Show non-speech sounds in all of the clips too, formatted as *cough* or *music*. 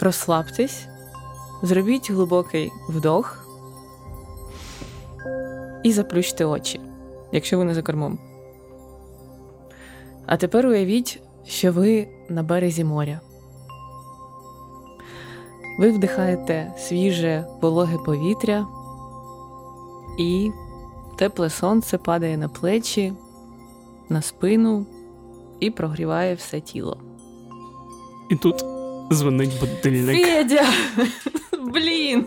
розслабтесь, зробіть глибокий вдох і заплющте очі, якщо ви не за кормом. А тепер уявіть, що ви на березі моря. Ви вдихаєте свіже вологе повітря, і тепле сонце падає на плечі, на спину і прогріває все тіло. І тут дзвонить будильник. Федя! *laughs* Блін!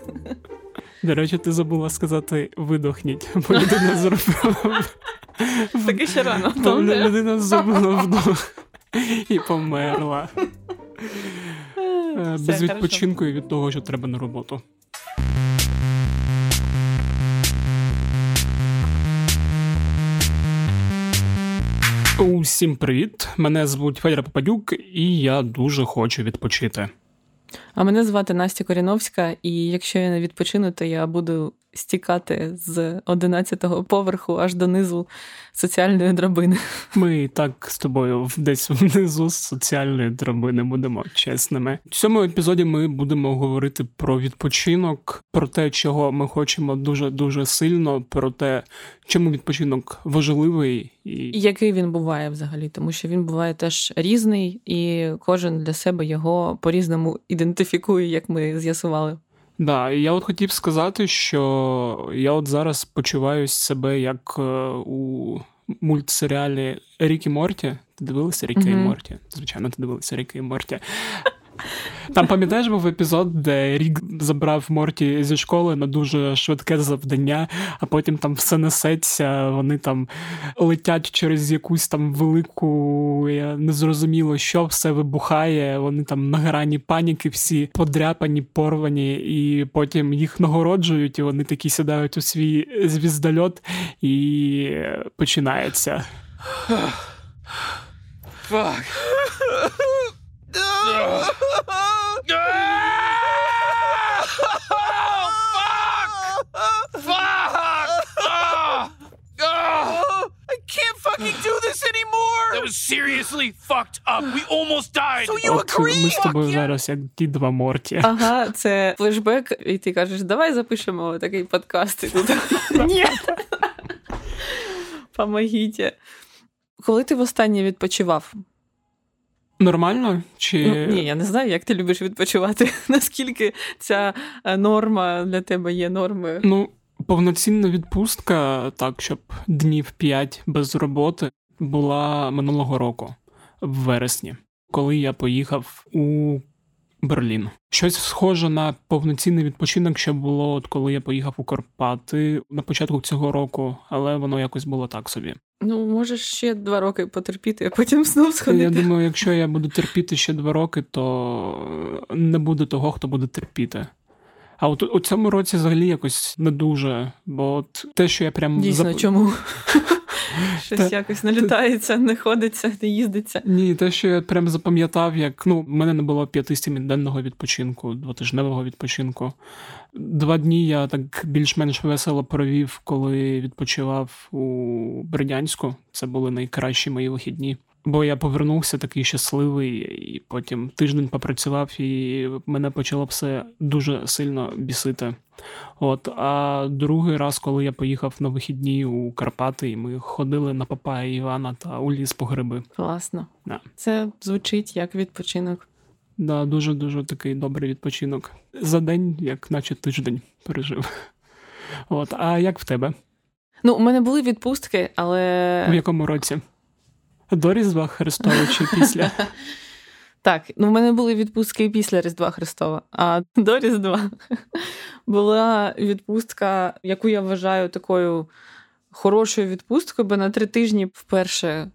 До речі, ти забула сказати видохніть, бо людина зробила. Таке ще рано. Людина зробила вдох і померла. Без відпочинку і від того, що треба на роботу. Усім привіт! Мене звуть Федір Попадюк, і я дуже хочу відпочити. А мене звати Настя Коріновська, і якщо я не відпочину, то я буду стікати з 11-го поверху аж до низу соціальної драбини. Ми так з тобою десь внизу з соціальної драбини будемо чесними. В цьому епізоді ми будемо говорити про відпочинок, про те, чого ми хочемо дуже дуже сильно, про те, чому відпочинок важливий і який він буває взагалі, тому що він буває теж різний, і кожен для себе його по різному ідентифікує, як ми з'ясували. Да, я от хотів сказати, що я от зараз почуваю себе як е, у мультсеріалі Рік і Морті. Ти дивилися Ріка mm-hmm. і Морті? Звичайно, ти дивилися Ріка і Морті. Там пам'ятаєш був епізод, де Рік забрав Морті зі школи на дуже швидке завдання, а потім там все несеться, вони там летять через якусь там велику, я не що все вибухає. Вони там на грані паніки, всі подряпані, порвані, і потім їх нагороджують, і вони такі сідають у свій звіздольот, і починається. Fuck. Oh, fuck! Fuck! Oh, oh, I can't fucking do this anymore! That was seriously fucked up. We almost died. So you agree? Ми з тобою зараз як ті два Морті. Ага, це флешбек, і ти кажеш, давай запишемо такий подкаст. І тут *laughs* Ні. Помогіть. Коли ти востаннє відпочивав? Нормально? Чи... Ну, Ні, я не знаю, як ти любиш відпочивати. *laughs* Наскільки ця е, норма для тебе є нормою? Ну, повноцінна відпустка, так, щоб днів п'ять без роботи, була минулого року, в вересні, коли я поїхав у Берлін. Щось схоже на повноцінний відпочинок, що було, от коли я поїхав у Карпати на початку цього року, але воно якось було так собі. Ну, можеш ще два роки потерпіти, а потім знов сходити. Я думаю, якщо я буду терпіти ще два роки, то не буде того, хто буде терпіти. А от у цьому році взагалі якось не дуже, бо от те, що я прям Дійсно, зап... чому? *laughs* Щось та, якось не літається, не ходиться, не їздиться. Ні, те, що я прям запам'ятав, як ну, в мене не було п'яти-сімденного відпочинку, двотижневого відпочинку. Два дні я так більш-менш весело провів, коли відпочивав у Бердянську. Це були найкращі мої вихідні. Бо я повернувся такий щасливий, і потім тиждень попрацював, і мене почало все дуже сильно бісити. От, А другий раз, коли я поїхав на вихідні у Карпати, і ми ходили на Папая Івана та у ліс по гриби. Класно. Да. Це звучить як відпочинок. Да, Дуже дуже такий добрий відпочинок. За день, як наче тиждень пережив. От, А як в тебе? Ну, у мене були відпустки, але. В якому році? До Різдва Христова чи після? *laughs* Так, ну в мене були відпустки після Різдва Христова, а до Різдва *laughs* була відпустка, яку я вважаю такою хорошою відпусткою, бо на три тижні вперше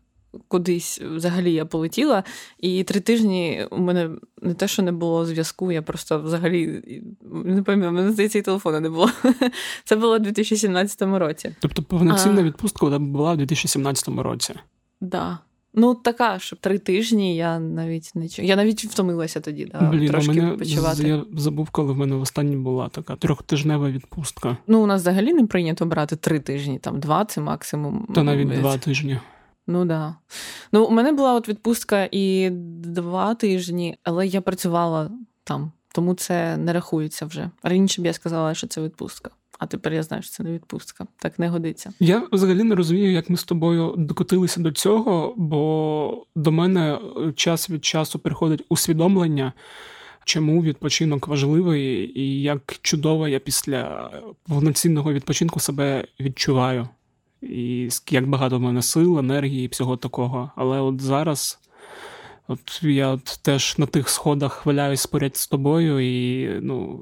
кудись взагалі я полетіла, і три тижні у мене не те, що не було зв'язку, я просто взагалі не пам'ятаю, мене здається, і телефону не було. *laughs* Це було у 2017 році. Тобто повноцінна відпустка була у 2017 році. Так. Да. Ну, така, щоб три тижні я навіть не чую. Я навіть втомилася тоді, да, Блін, трошки мене, відпочивати. Я забув, коли в мене в останній була така трьохтижнева відпустка. Ну, у нас взагалі не прийнято брати три тижні, там два це максимум. Та навіть два тижні. Ну да. Ну, у мене була от відпустка і два тижні, але я працювала там тому це не рахується вже. Раніше б я сказала, що це відпустка. А тепер я знаю, що це не відпустка. Так не годиться. Я взагалі не розумію, як ми з тобою докотилися до цього, бо до мене час від часу приходить усвідомлення, чому відпочинок важливий, і як чудово я після повноцінного відпочинку себе відчуваю. І як багато в мене сил, енергії і всього такого. Але от зараз. От я от теж на тих сходах валяюсь поряд з тобою, і ну,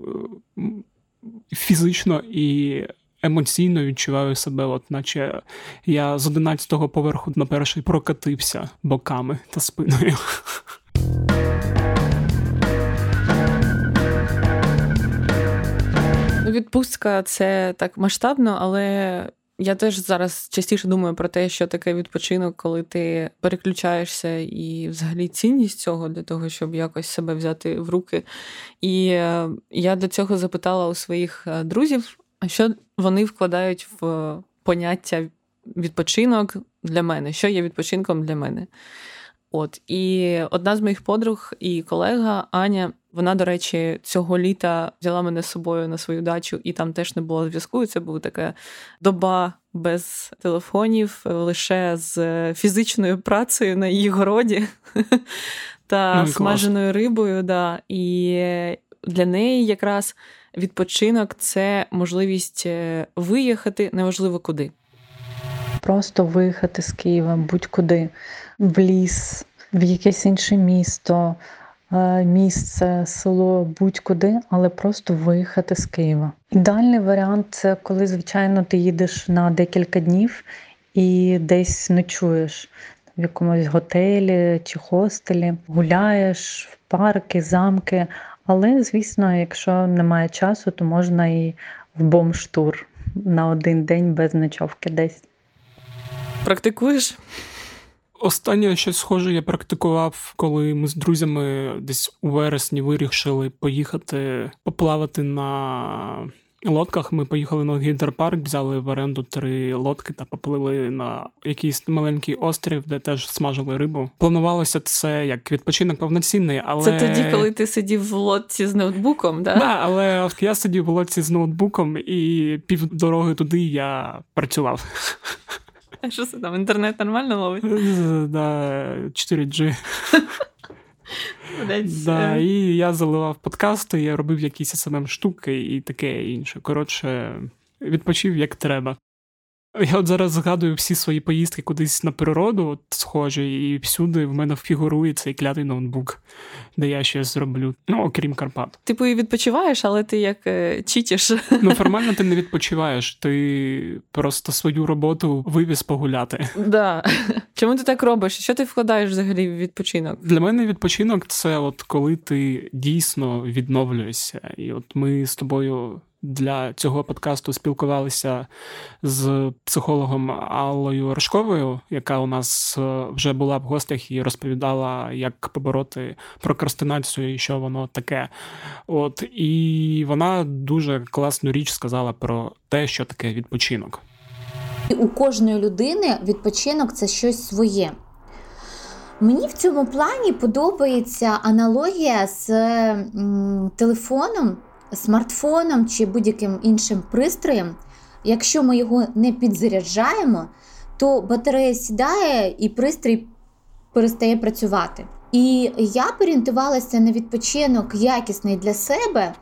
фізично і емоційно відчуваю себе, от наче я з 11-го поверху на перший прокатився боками та спиною. Відпустка це так масштабно, але я теж зараз частіше думаю про те, що таке відпочинок, коли ти переключаєшся, і взагалі цінність цього для того, щоб якось себе взяти в руки. І е, я для цього запитала у своїх е, друзів, що вони вкладають в поняття відпочинок для мене, що є відпочинком для мене. От і одна з моїх подруг і колега Аня, вона, до речі, цього літа взяла мене з собою на свою дачу, і там теж не було зв'язку. Це була така доба без телефонів, лише з фізичною працею на її городі *laughs* та ну, смаженою рибою. Да. І для неї якраз відпочинок це можливість е, виїхати неважливо куди. Просто виїхати з Києва будь-куди в ліс, в якесь інше місто, е, місце, село, будь-куди, але просто виїхати з Києва. Ідеальний варіант це коли, звичайно, ти їдеш на декілька днів і десь ночуєш в якомусь готелі чи хостелі, гуляєш в парки, замки. Але, звісно, якщо немає часу, то можна і в бомштур на один день без ночовки десь. Практикуєш? Останнє щось схоже я практикував, коли ми з друзями десь у вересні вирішили поїхати поплавати на лодках. Ми поїхали на гідропарк, взяли в оренду три лодки та поплили на якийсь маленький острів, де теж смажили рибу. Планувалося це як відпочинок повноцінний, але це тоді, коли ти сидів в лодці з ноутбуком, да? Да, але я сидів в лодці з ноутбуком, і пів дороги туди я працював. *laughs* А *laughs* що це там? Інтернет нормально ловить? Да, 4G. Да, І я заливав подкасти, я робив якісь СММ штуки і таке інше. Коротше, відпочив як треба. Я от зараз згадую всі свої поїздки кудись на природу, от схожі, і всюди в мене фігурує цей клятий ноутбук, де я щось зроблю. Ну, окрім Карпат. Типу і відпочиваєш, але ти як е, читіш. Ну, формально ти не відпочиваєш, ти просто свою роботу вивіз погуляти. Да. Чому ти так робиш? Що ти вкладаєш взагалі в відпочинок? Для мене відпочинок це от коли ти дійсно відновлюєшся. І от ми з тобою для цього подкасту спілкувалися з психологом Аллою Рожковою, яка у нас е, вже була в гостях і розповідала, як побороти прокрастинацію і що воно таке. От і вона дуже класну річ сказала про те, що таке відпочинок. У кожної людини відпочинок це щось своє. Мені в цьому плані подобається аналогія з телефоном смартфоном чи будь-яким іншим пристроєм, якщо ми його не підзаряджаємо, то батарея сідає і пристрій перестає працювати. І я орієнтувалася на відпочинок якісний для себе,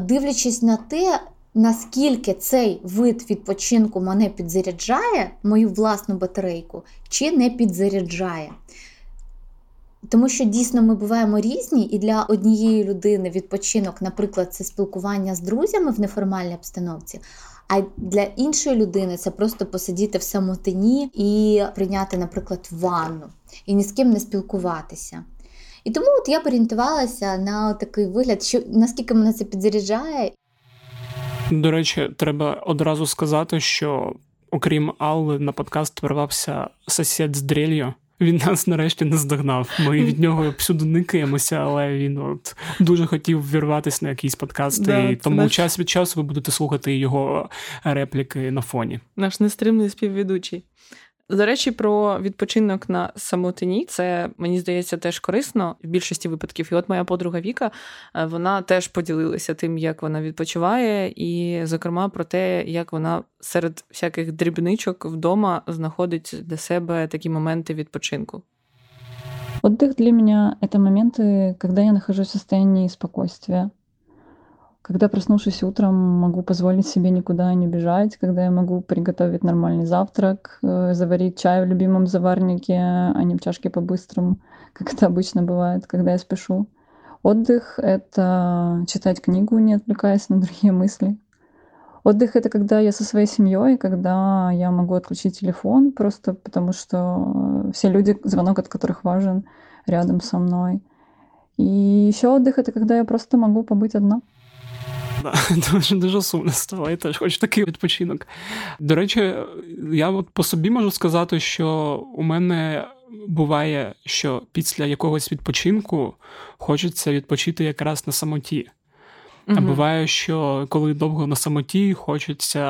дивлячись на те, наскільки цей вид відпочинку мене підзаряджає, мою власну батарейку, чи не підзаряджає. Тому що дійсно ми буваємо різні, і для однієї людини відпочинок, наприклад, це спілкування з друзями в неформальній обстановці. А для іншої людини це просто посидіти в самотині і прийняти, наприклад, ванну і ні з ким не спілкуватися. І тому от я орієнтувалася на такий вигляд, що наскільки мене це підзаряджає. До речі, треба одразу сказати, що окрім Алли на подкаст вирвався сусід з дрелью. Він нас нарешті не здогнав. Ми від нього всюди никаємося, але він от дуже хотів вірватися на якийсь подкасти. Да, і тому наш... час від часу ви будете слухати його репліки на фоні. Наш нестримний співведучий. До речі, про відпочинок на самотині це мені здається теж корисно в більшості випадків. І от моя подруга Віка е, вона теж поділилася тим, як вона відпочиває, і, зокрема, про те, як вона серед всяких дрібничок вдома знаходить для себе такі моменти відпочинку. Отдых для меня — это моменты, когда я нахожусь в состоянии спокойствия, Когда, проснувшись утром, могу позволить себе никуда не бежать, когда я могу приготовить нормальный завтрак, э, заварить чай в любимом заварнике, а не в чашке по-быстрому, *laughs* как это обычно бывает, когда я спешу. Отдых — это читать книгу, не отвлекаясь на *laughs* другие мысли. Отдых — это когда я со своей семьей, когда я могу отключить телефон просто потому, что все люди, звонок от которых важен, рядом со мной. И еще отдых — это когда я просто могу побыть одна. Да, *laughs* Дуже дуже сумно стало. Я теж хочу такий відпочинок. До речі, я от по собі можу сказати, що у мене буває, що після якогось відпочинку хочеться відпочити якраз на самоті. А угу. буває, що коли довго на самоті, хочеться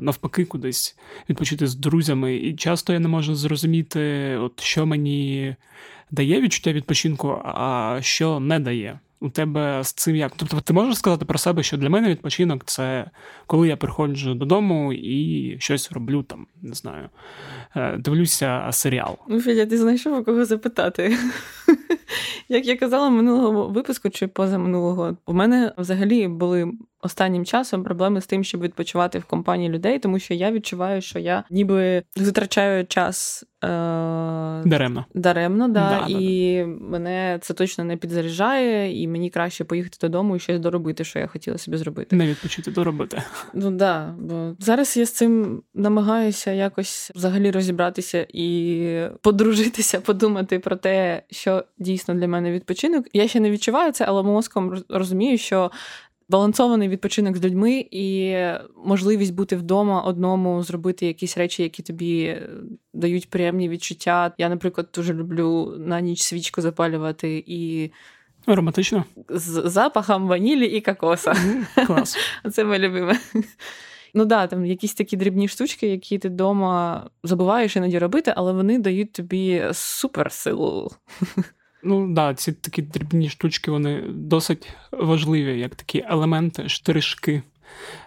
навпаки кудись відпочити з друзями. І часто я не можу зрозуміти, от що мені дає відчуття відпочинку, а що не дає у тебе з цим як? Тобто, ти можеш сказати про себе, що для мене відпочинок це коли я приходжу додому і щось роблю там, не знаю, е, дивлюся серіал. Ну, Федя, ти знайшов у кого запитати. *laughs* Як я казала минулого випуску чи позаминулого, у мене взагалі були останнім часом проблеми з тим, щоб відпочивати в компанії людей, тому що я відчуваю, що я ніби витрачаю час. Даремно. Даремно, да, да і да, мене це точно не підзаряджає, і мені краще поїхати додому і щось доробити, що я хотіла собі зробити. Не відпочити, доробити. Ну да, бо зараз я з цим намагаюся якось взагалі розібратися і подружитися, подумати про те, що дійсно для мене відпочинок. Я ще не відчуваю це, але мозком розумію, що балансований відпочинок з людьми і можливість бути вдома одному, зробити якісь речі, які тобі е, дають приємні відчуття. Я, наприклад, дуже люблю на ніч свічку запалювати і. Ароматично. З запахом ванілі і кокоса. Клас. *laughs* Це моє любиме. Ну да, там якісь такі дрібні штучки, які ти вдома забуваєш іноді робити, але вони дають тобі суперсилу. Ну да, ці такі дрібні штучки, вони досить важливі, як такі елементи, штришки.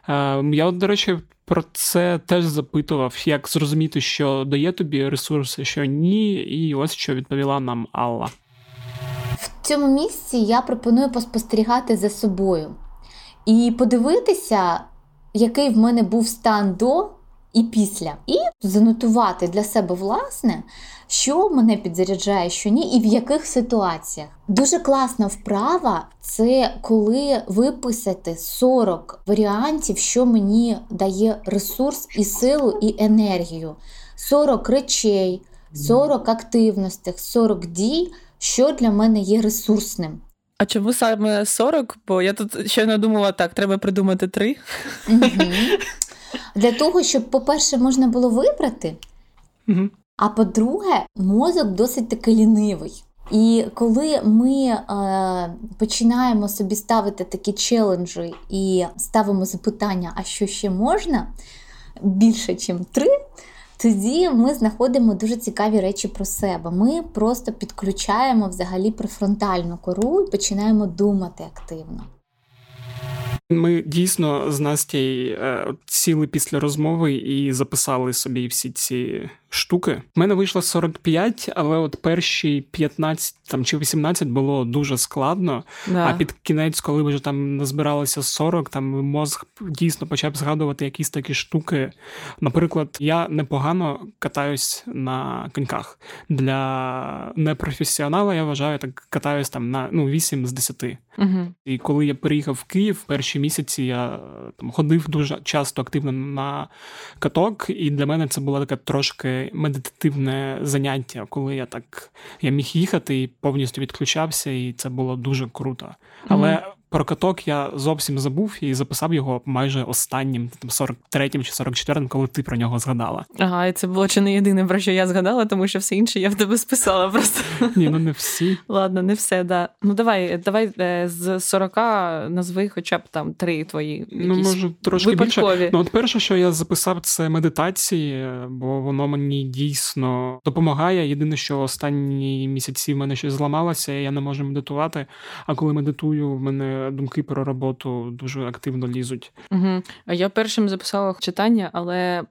Е, я, от, до речі, про це теж запитував, як зрозуміти, що дає тобі ресурси, що ні, і ось що відповіла нам Алла. В цьому місці я пропоную поспостерігати за собою і подивитися, який в мене був стан до і після, і занотувати для себе власне що мене підзаряджає, що ні, і в яких ситуаціях. Дуже класна вправа це коли виписати 40 варіантів, що мені дає ресурс і силу, і енергію. 40 речей, 40 активностей, 40 дій, що для мене є ресурсним. А чому саме 40? Бо я тут ще не думала, так, треба придумати три. Для того, щоб, по-перше, можна було вибрати, угу. А по-друге, мозок досить таки лінивий. І коли ми е, починаємо собі ставити такі челенджі і ставимо запитання, а що ще можна більше, ніж три, тоді ми знаходимо дуже цікаві речі про себе. Ми просто підключаємо взагалі префронтальну кору і починаємо думати активно. Ми дійсно з Настя е, сіли після розмови і записали собі всі ці штуки. У мене вийшло 45, але от перші 15 там чи 18 було дуже складно. Да. А під кінець, коли вже там назбиралося 40, там мозг дійсно почав згадувати якісь такі штуки. Наприклад, я непогано катаюсь на коньках. Для непрофесіонала я вважаю, так катаюсь там на ну 8 з 10. Угу. І коли я переїхав в Київ, перші місяці я там ходив дуже часто активно на каток, і для мене це була така трошки медитативне заняття, коли я так я міг їхати і повністю відключався, і це було дуже круто. Але mm-hmm. Про каток я зовсім забув і записав його майже останнім, там 43-м чи 44-м, коли ти про нього згадала. Ага, і це було чи не єдине, про що я згадала, тому що все інше я в тебе списала просто. Ні, ну не всі. Ладно, не все, да. Ну давай, давай е, з 40 назви хоча б там три твої. Ну, може, трошки випадкові. більше. Ну, от перше, що я записав, це медитації, бо воно мені дійсно допомагає. Єдине, що останні місяці в мене щось зламалося, і я не можу медитувати. А коли медитую, в мене думки про роботу дуже активно лізуть. Угу. А я першим записала читання, але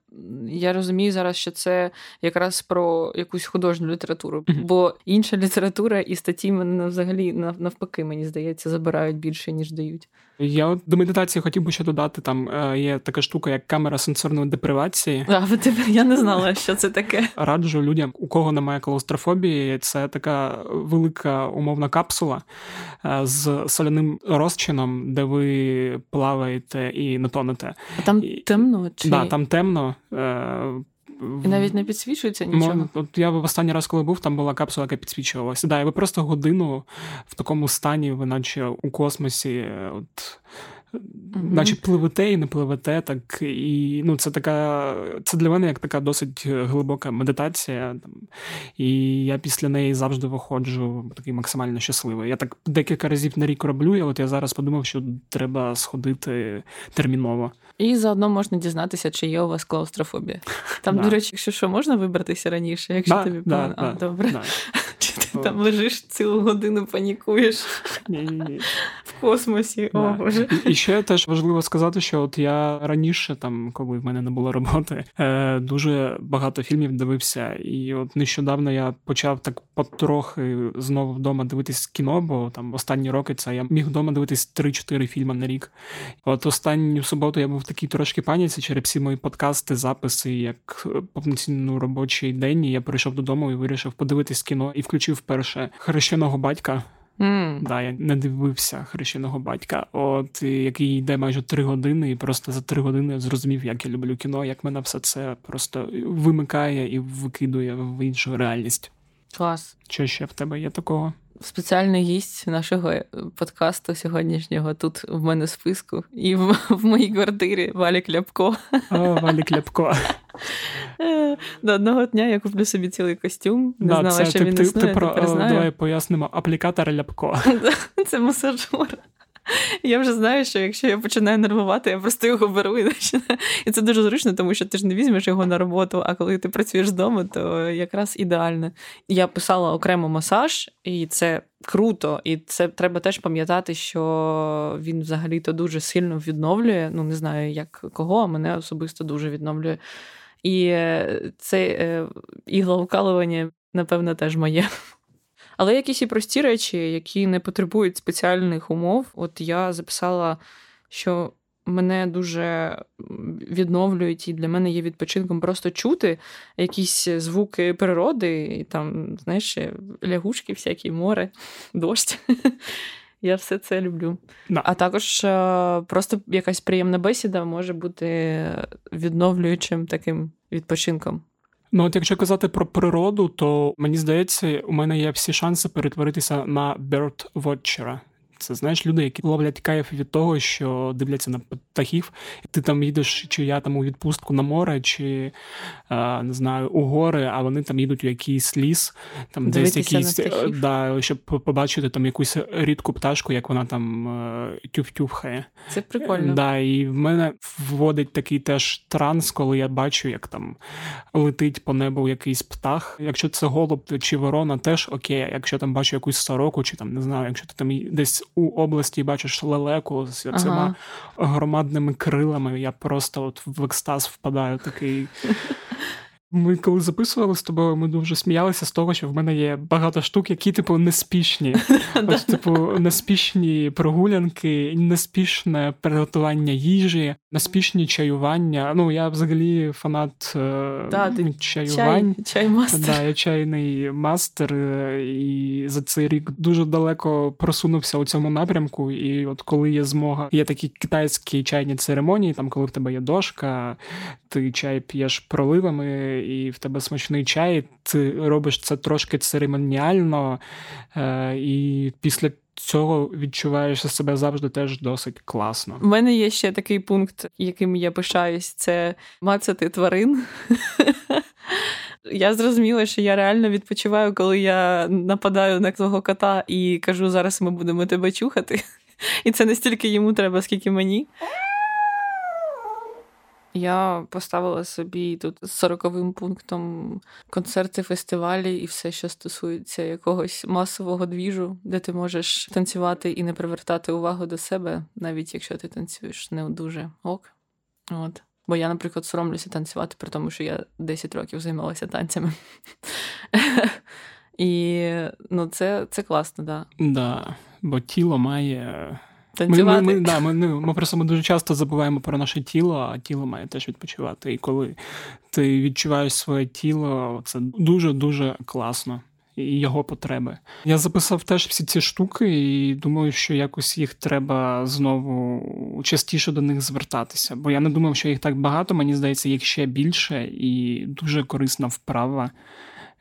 я розумію зараз, що це якраз про якусь художню літературу, угу. бо інша *laughs* література і статті мене взагалі навпаки, мені здається, забирають більше ніж дають. Я от до медитації хотів би ще додати. Там е, є така штука, як камера сенсорної депривації. А я не знала, що це таке. Раджу людям, у кого немає клаустрофобії, це така велика умовна капсула е, з соляним розчином, де ви плаваєте і не тонете. А там темно? чи? Да, там темно. І навіть не підсвічується нічого. От я в останній раз, коли був, там була капсула, яка підсвічувалася. Да, і ви просто годину в такому стані, ви наче у космосі. от mm Наче пливете і не пливете, так і ну це така, це для мене як така досить глибока медитація. Там, І я після неї завжди виходжу такий максимально щасливий. Я так декілька разів на рік роблю, і от я зараз подумав, що треба сходити терміново. І заодно можна дізнатися, чи є у вас клаустрофобія. Там, до речі, якщо що, можна вибратися раніше, якщо тобі погано. А, добре. *laughs* Чи ти там лежиш цілу годину, панікуєш в космосі? О, Боже. І ще теж важливо сказати, що от я раніше, там, коли в мене не було роботи, е, дуже багато фільмів дивився. І от нещодавно я почав так потрохи знову вдома дивитись кіно, бо там останні роки це я міг вдома дивитись 3-4 фільми на рік. От останню суботу я був такий трошки паніці через всі мої подкасти, записи, як повноцінно робочий день. І Я прийшов додому і вирішив подивитись кіно і включив перше хрещеного батька. Mm. Да, Я не дивився хрещеного батька, от який йде майже три години, і просто за три години я зрозумів, як я люблю кіно, як мене все це просто вимикає і викидує в іншу реальність. Клас. Що ще в тебе є такого? Спеціальний гість нашого подкасту сьогоднішнього тут в мене в списку, і в, в моїй квартирі Валік Ляпко. О, Валік Ляпко. До одного дня я куплю собі цілий костюм. Не да, знала, це, що ти, він ти, існує, ти, тепер знаю. Давай пояснимо, аплікатор Ляпко. *laughs* Це масажор. *laughs* Я вже знаю, що якщо я починаю нервувати, я просто його беру і починаю. І це дуже зручно, тому що ти ж не візьмеш його на роботу, а коли ти працюєш вдома, то якраз ідеально. Я писала окремо масаж, і це круто. І це треба теж пам'ятати, що він взагалі-то дуже сильно відновлює. Ну, не знаю, як кого, а мене особисто дуже відновлює. І е, це е, іглоукалування, напевно, теж моє. Але якісь і прості речі, які не потребують спеціальних умов. От я записала, що мене дуже відновлюють, і для мене є відпочинком просто чути якісь звуки природи, і там, знаєш, лягушки, всякі море, *laughs* дощ. Я все це люблю. No. А також е, просто якась приємна бесіда може бути відновлюючим таким відпочинком. Ну, от якщо казати про природу, то мені здається, у мене є всі шанси перетворитися на bird-watcher. Це знаєш люди, які ловлять кайф від того, що дивляться на птахів. Ти там їдеш, чи я там у відпустку на море, чи не знаю, у гори, а вони там їдуть у якийсь ліс, там десь якийсь е, да, щоб побачити там якусь рідку пташку, як вона там е, тюф-тюфхає. Це прикольно. Да, І в мене вводить такий теж транс, коли я бачу, як там летить по небу якийсь птах. Якщо це голуб чи ворона, теж окей. Якщо там бачу якусь сороку, чи там не знаю, якщо ти там десь у області бачиш лелеку з цими ага. громадними крилами. Я просто от в екстаз впадаю такий. *laughs* Ми коли записували з тобою, ми дуже сміялися з того, що в мене є багато штук, які, типу, неспішні. *laughs* От, типу, неспішні прогулянки, неспішне приготування їжі, неспішні чаювання. Ну, я взагалі фанат е, да, ти чаювань. Чай, чаймастер. Да, я чайний мастер, е, і за цей рік дуже далеко просунувся у цьому напрямку. І от коли є змога, є такі китайські чайні церемонії, там коли в тебе є дошка, ти чай п'єш проливами і в тебе смачний чай, ти робиш це трошки церемоніально, е, і після цього відчуваєш себе завжди теж досить класно. У мене є ще такий пункт, яким я пишаюсь: це мацати тварин. *laughs* Я зрозуміла, що я реально відпочиваю, коли я нападаю на свого кота і кажу, зараз ми будемо тебе чухати. *laughs* І це не стільки йому треба, скільки мені. Я поставила собі тут сороковим пунктом концерти, фестивалі і все, що стосується якогось масового двіжу, де ти можеш танцювати і не привертати увагу до себе, навіть якщо ти танцюєш не дуже ок. От. Бо я, наприклад, соромлюся танцювати, при тому, що я 10 років займалася танцями. *laughs* І ну, це це класно, так. Да. Да, бо тіло має танцювати. Ми ми, ми, да, ми, ми, ми просто ми дуже часто забуваємо про наше тіло, а тіло має теж відпочивати. І коли ти відчуваєш своє тіло, це дуже-дуже класно. І його потреби. Я записав теж всі ці штуки, і думаю, що якось їх треба знову частіше до них звертатися. Бо я не думав, що їх так багато, мені здається, їх ще більше і дуже корисна вправа.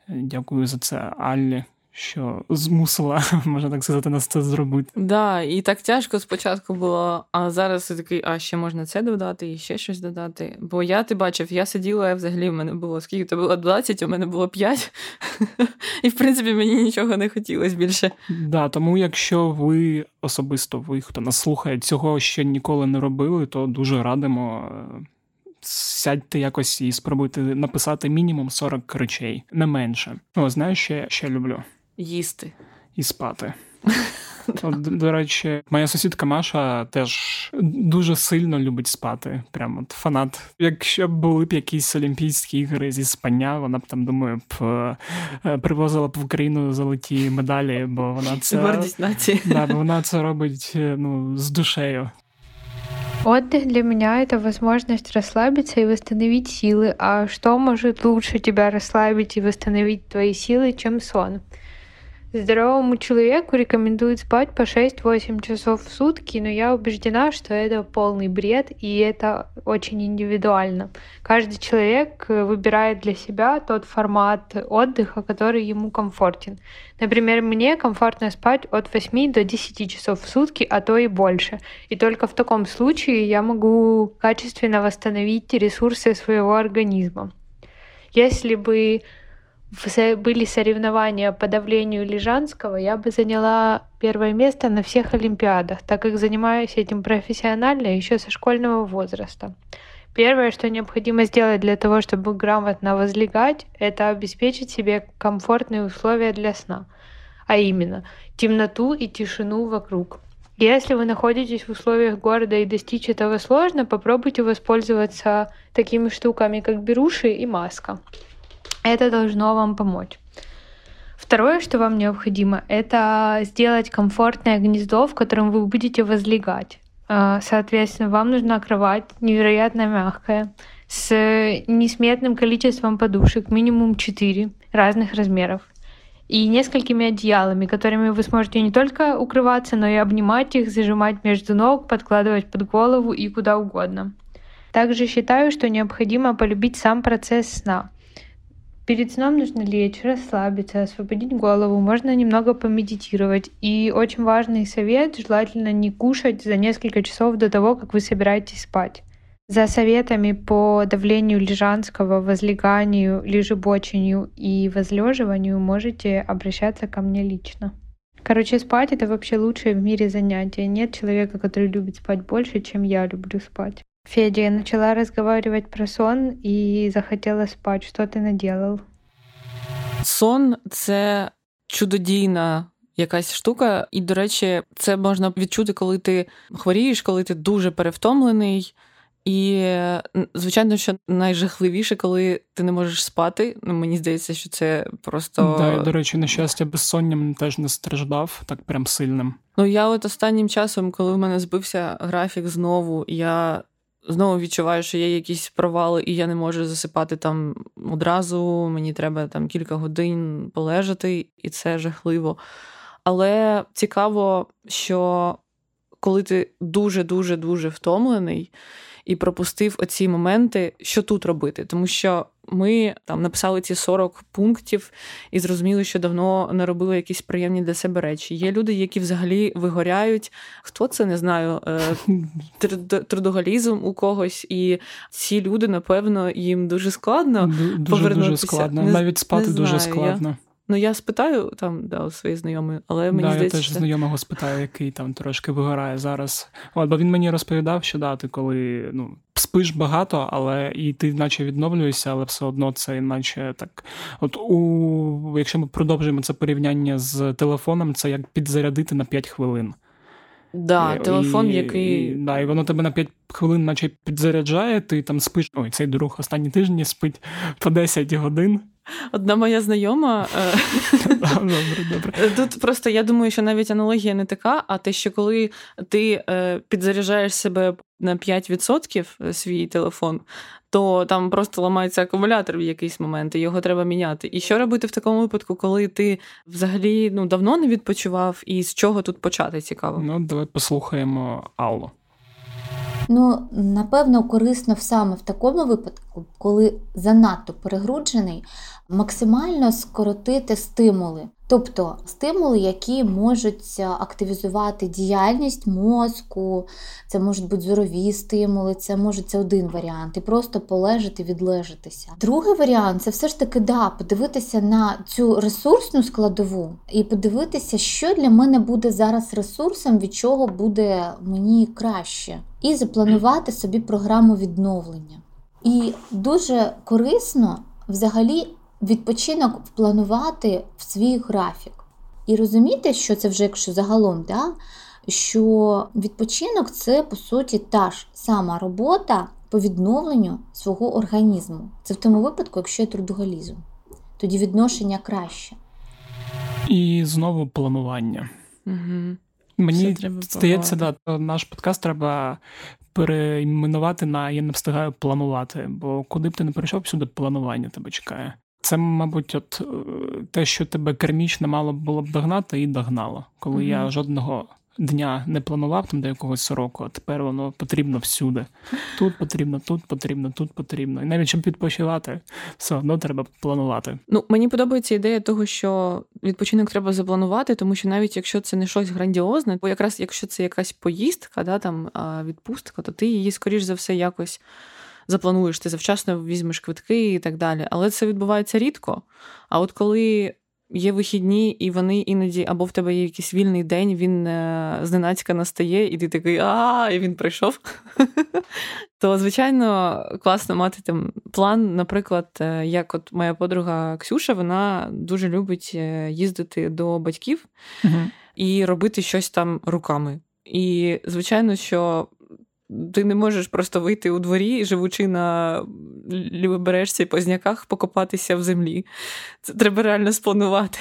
Дякую за це, Аллі що змусила, *laughs* можна так сказати, нас це зробити. Да, і так тяжко спочатку було, а зараз я такий, а ще можна це додати і ще щось додати. Бо я ти бачив, я сиділа, взагалі в мене було скільки то було 20, у мене було 5. *laughs* І в принципі мені нічого не хотілося більше. Да, тому якщо ви особисто ви, хто нас слухає, цього ще ніколи не робили, то дуже радимо. Е, сядьте якось і спробуйте написати мінімум 40 речей, не менше. О, знаєш, що я ще люблю? їсти і спати. От, До речі, моя сусідка Маша теж дуже сильно любить спати. Прямо от фанат. Якщо б були б якісь Олімпійські ігри зі спання, вона б там, думаю, б е, привозила б в Україну золоті медалі, бо вона *laughs* це гордість нації. Да, бо вона це робить е, ну, з душею. Отдых для меня это возможность расслабиться и восстановить силы. А что может лучше тебя расслабить и восстановить твои силы, чем сон? Здоровому человеку рекомендуют спать по 6-8 часов в сутки, но я убеждена, что это полный бред, и это очень индивидуально. Каждый человек э, выбирает для себя тот формат отдыха, который ему комфортен. Например, мне комфортно спать от 8 до 10 часов в сутки, а то и больше. И только в таком случае я могу качественно восстановить ресурсы своего организма. Если бы были соревнования по давлению Лежанского, я бы заняла первое место на всех Олимпиадах, так как занимаюсь этим профессионально еще со школьного возраста. Первое, что необходимо сделать для того, чтобы грамотно возлегать, это обеспечить себе комфортные условия для сна, а именно темноту и тишину вокруг. Если вы находитесь в условиях города и достичь этого сложно, попробуйте воспользоваться такими штуками, как беруши и маска. Это должно вам помочь. Второе, что вам необходимо, это сделать комфортное гнездо, в котором вы будете возлегать. А, соответственно, вам нужна кровать невероятно мягкая, с несметным количеством подушек, минимум 4 разных размеров, и несколькими одеялами, которыми вы сможете не только укрываться, но и обнимать их, зажимать между ног, подкладывать под голову и куда угодно. Также считаю, что необходимо полюбить сам процесс сна. Перед сном нужно лечь, расслабиться, освободить голову, можно немного помедитировать. И очень важный совет, желательно не кушать за несколько часов до того, как вы собираетесь спать. За советами по давлению лежанского, возлеганию, лежебочению и возлеживанию можете обращаться ко мне лично. Короче, спать это вообще лучшее в мире занятие. Нет человека, который любит спать больше, чем я люблю спать. Федя, я начала разговаривать про сон і захотіла спати. Що ти наделал? Сон це чудодійна якась штука, і, до речі, це можна відчути, коли ти хворієш, коли ти дуже перевтомлений. І, звичайно, що найжахливіше, коли ти не можеш спати. Ну, Мені здається, що це просто. Да, До речі, на щастя, безсонням теж не страждав, так прям сильним. Ну, я от останнім часом, коли в мене збився графік знову, я знову відчуваю, що є якісь провали, і я не можу засипати там одразу. Мені треба там кілька годин полежати, і це жахливо. Але цікаво, що коли ти дуже-дуже дуже втомлений, і пропустив оці моменти, що тут робити, тому що. Ми там написали ці 40 пунктів і зрозуміли, що давно не робили якісь приємні для себе речі. Є люди, які взагалі вигоряють. Хто це не знаю, е, *laughs* трудоголізм у когось, і ці люди, напевно, їм дуже складно дуже, повернутися. Дуже складно. Навіть спати не дуже знаю, складно. Я... Ну, я спитаю там да, у своєї знайомої, але мені да, здається... Я теж знайомого спитаю, який там трошки вигорає зараз. От, Бо він мені розповідав, що да, ти коли ну, спиш багато, але і ти наче відновлюєшся, але все одно це наче так. От у якщо ми продовжуємо це порівняння з телефоном, це як підзарядити на 5 хвилин. Да, і, телефон, який. І, да, і воно тебе на 5 хвилин, наче підзаряджає, ти там спиш. Ой, цей друг останні тижні спить по 10 годин. Одна моя знайома. Е, *laughs* добре, добре. Тут просто я думаю, що навіть аналогія не така, а те, що коли ти е, підзаряджаєш себе на 5% е, свій телефон, то там просто ламається акумулятор в якийсь момент, і його треба міняти. І що робити в такому випадку, коли ти взагалі ну, давно не відпочивав, і з чого тут почати цікаво? Ну, давай послухаємо Аллу. Ну, напевно, корисно саме в такому випадку, коли занадто перегруджений, максимально скоротити стимули. Тобто стимули, які можуть активізувати діяльність мозку, це можуть бути зорові стимули, це може це один варіант, і просто полежати, відлежатися. Другий варіант це все ж таки да, подивитися на цю ресурсну складову і подивитися, що для мене буде зараз ресурсом, від чого буде мені краще, і запланувати собі програму відновлення. І дуже корисно взагалі відпочинок впланувати в свій графік. І розуміти, що це вже якщо загалом, да, що відпочинок це, по суті, та ж сама робота по відновленню свого організму. Це в тому випадку, якщо є трудоголізм. Тоді відношення краще. І знову планування. Угу. Мені здається, да, наш подкаст треба перейменувати на я не встигаю планувати, бо куди б ти не прийшов, всюди планування тебе чекає. Це, мабуть, от е, те, що тебе кермічно мало було б догнати, і догнало. Коли mm-hmm. я жодного дня не планував там до якогось року, а тепер воно потрібно всюди. Тут потрібно, тут потрібно, тут потрібно. І навіть щоб відпочивати, все одно треба планувати. Ну мені подобається ідея того, що відпочинок треба запланувати, тому що навіть якщо це не щось грандіозне, бо якраз якщо це якась поїздка, да там відпустка, то ти її скоріш за все якось заплануєш, ти завчасно візьмеш квитки і так далі. Але це відбувається рідко. А от коли є вихідні, і вони іноді, або в тебе є якийсь вільний день, він е, зненацька настає, і ти такий а, і він прийшов. *laughs* То, звичайно, класно мати там план. Наприклад, е, як от моя подруга Ксюша, вона дуже любить е, їздити до батьків і робити щось там руками. І, звичайно, що ти не можеш просто вийти у дворі, живучи на лівобережці позняках, покопатися в землі. Це треба реально спланувати.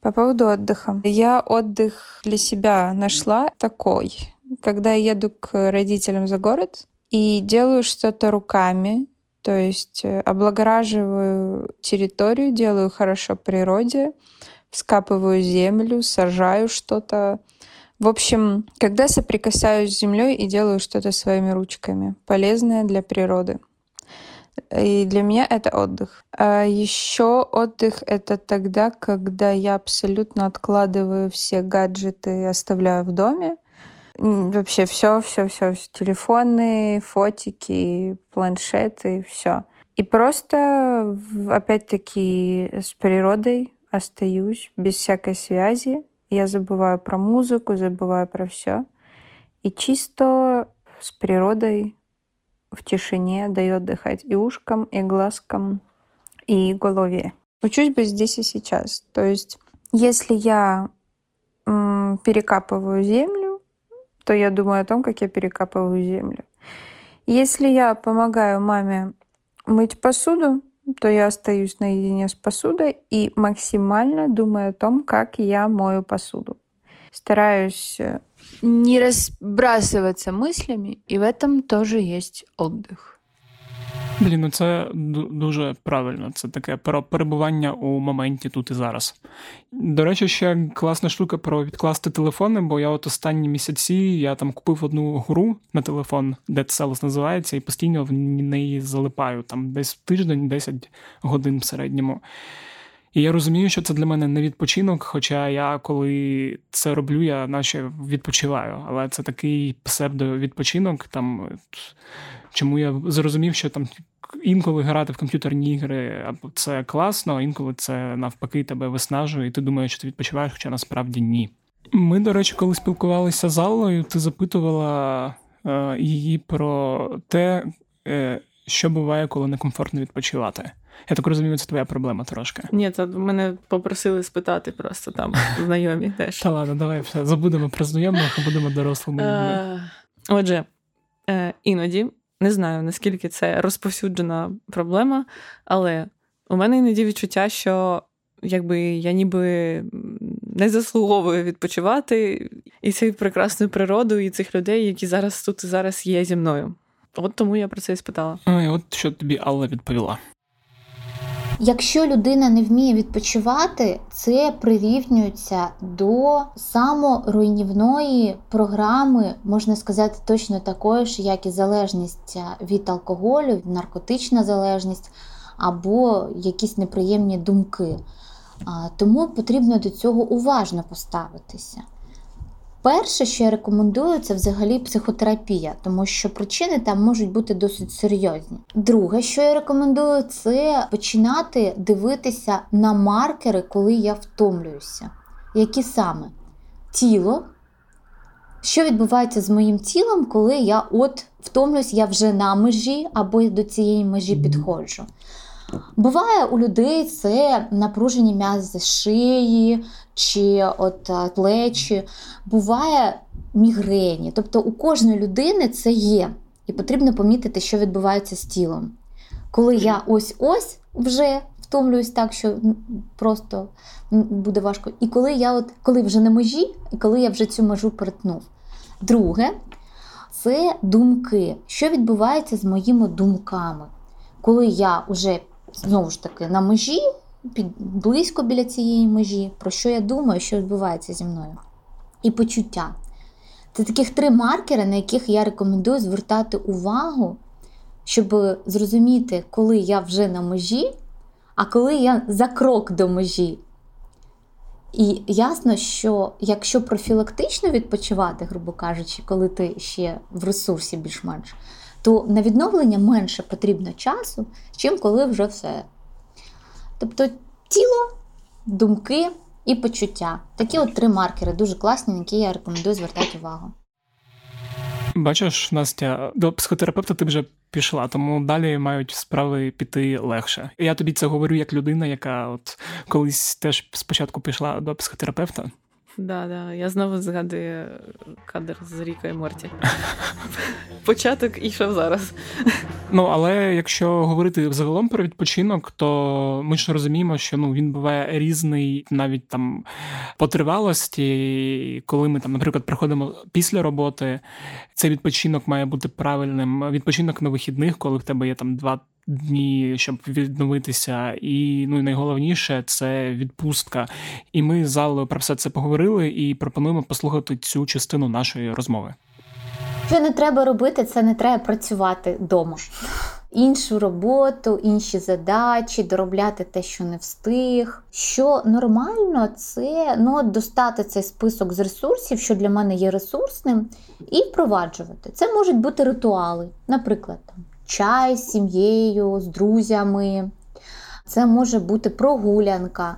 По поводу отдыха. Я отдых для себя нашла такой, когда я еду к родителям за город и делаю что-то руками, то есть э, облагораживаю территорию, делаю хорошо природе, вскапываю землю, сажаю что-то, в общем, когда соприкасаюсь с землей и делаю что-то своими ручками, полезное для природы. И для меня это отдых. А еще отдых это тогда, когда я абсолютно откладываю все гаджеты и оставляю в доме. Вообще все, все, все, телефоны, фотики, планшеты, все. И просто опять-таки с природой остаюсь без всякой связи, я забываю про музыку, забываю про все. И чисто с природой в тишине даю отдыхать и ушкам, и глазкам, и голове. Учусь быть здесь и сейчас. То есть, если я м, перекапываю землю, то я думаю о том, как я перекапываю землю. Если я помогаю маме мыть посуду, то я остаюсь наедине с посудой и максимально думаю о том, как я мою посуду. Стараюсь э, не разбрасываться мыслями, и в этом тоже есть отдых. Блін, ну це дуже правильно. Це таке про перебування у моменті тут і зараз. До речі, ще класна штука про відкласти телефони, бо я от останні місяці я там купив одну гру на телефон, Dead Cells називається, і постійно в неї залипаю там десь тиждень, 10 годин в середньому. І я розумію, що це для мене не відпочинок, хоча я коли це роблю, я наче відпочиваю. Але це такий псевдовідпочинок. Там чому я зрозумів, що там інколи грати в комп'ютерні ігри це класно, інколи це навпаки тебе виснажує, і ти думаєш, що ти відпочиваєш, хоча насправді ні. Ми, до речі, коли спілкувалися з Аллою, ти запитувала е, її про те, е, що буває, коли некомфортно відпочивати. Я так розумію, це твоя проблема трошки. Ні, це мене попросили спитати просто там знайомі теж. Та ладно, давай все забудемо про знайомих, а будемо дорослими людьми. Е, отже, е, іноді не знаю, наскільки це розповсюджена проблема, але у мене іноді відчуття, що якби я ніби не заслуговую відпочивати і цією прекрасною природою, і цих людей, які зараз тут і зараз є зі мною. От тому я про це і спитала. А, От що тобі Алла відповіла. Якщо людина не вміє відпочивати, це прирівнюється до саморуйнівної програми, можна сказати, точно такої ж, як і залежність від алкоголю, наркотична залежність або якісь неприємні думки. Тому потрібно до цього уважно поставитися. Перше, що я рекомендую, це взагалі психотерапія, тому що причини там можуть бути досить серйозні. Друге, що я рекомендую, це починати дивитися на маркери, коли я втомлююся. Які саме тіло, що відбувається з моїм тілом, коли я от втомлююсь, я вже на межі або до цієї межі підходжу. Буває у людей це напружені м'язи шиї чи от плечі, буває мігрені. Тобто у кожної людини це є. І потрібно помітити, що відбувається з тілом. Коли я ось-ось вже втомлююсь так, що просто буде важко. І коли я от, коли вже на межі, і коли я вже цю межу перетнув. Друге, це думки. Що відбувається з моїми думками? Коли я вже знову ж таки на межі, під, близько біля цієї межі, про що я думаю, що відбувається зі мною. І почуття. Це таких три маркери, на яких я рекомендую звертати увагу, щоб зрозуміти, коли я вже на межі, а коли я за крок до межі. І ясно, що якщо профілактично відпочивати, грубо кажучи, коли ти ще в ресурсі більш-менш, то на відновлення менше потрібно часу, чим коли вже все. Тобто тіло, думки і почуття. Такі от три маркери дуже класні, на які я рекомендую звертати увагу. Бачиш, Настя, до психотерапевта ти вже пішла, тому далі мають справи піти легше. Я тобі це говорю як людина, яка от колись теж спочатку пішла до психотерапевта. Да, да. Я знову згадую кадр з Ріка і Морті. *laughs* Початок ішов зараз. Ну, але якщо говорити взагалом про відпочинок, то ми ж розуміємо, що ну він буває різний навіть там по тривалості, коли ми там, наприклад, приходимо після роботи, цей відпочинок має бути правильним. Відпочинок на вихідних, коли в тебе є там два дні, щоб відновитися, і ну найголовніше це відпустка. І ми з залою про все це поговорили і пропонуємо послухати цю частину нашої розмови. Що не треба робити, це не треба працювати вдома. Іншу роботу, інші задачі, доробляти те, що не встиг. Що нормально, це ну, достати цей список з ресурсів, що для мене є ресурсним, і впроваджувати. Це можуть бути ритуали, наприклад, там, чай з сім'єю, з друзями, це може бути прогулянка.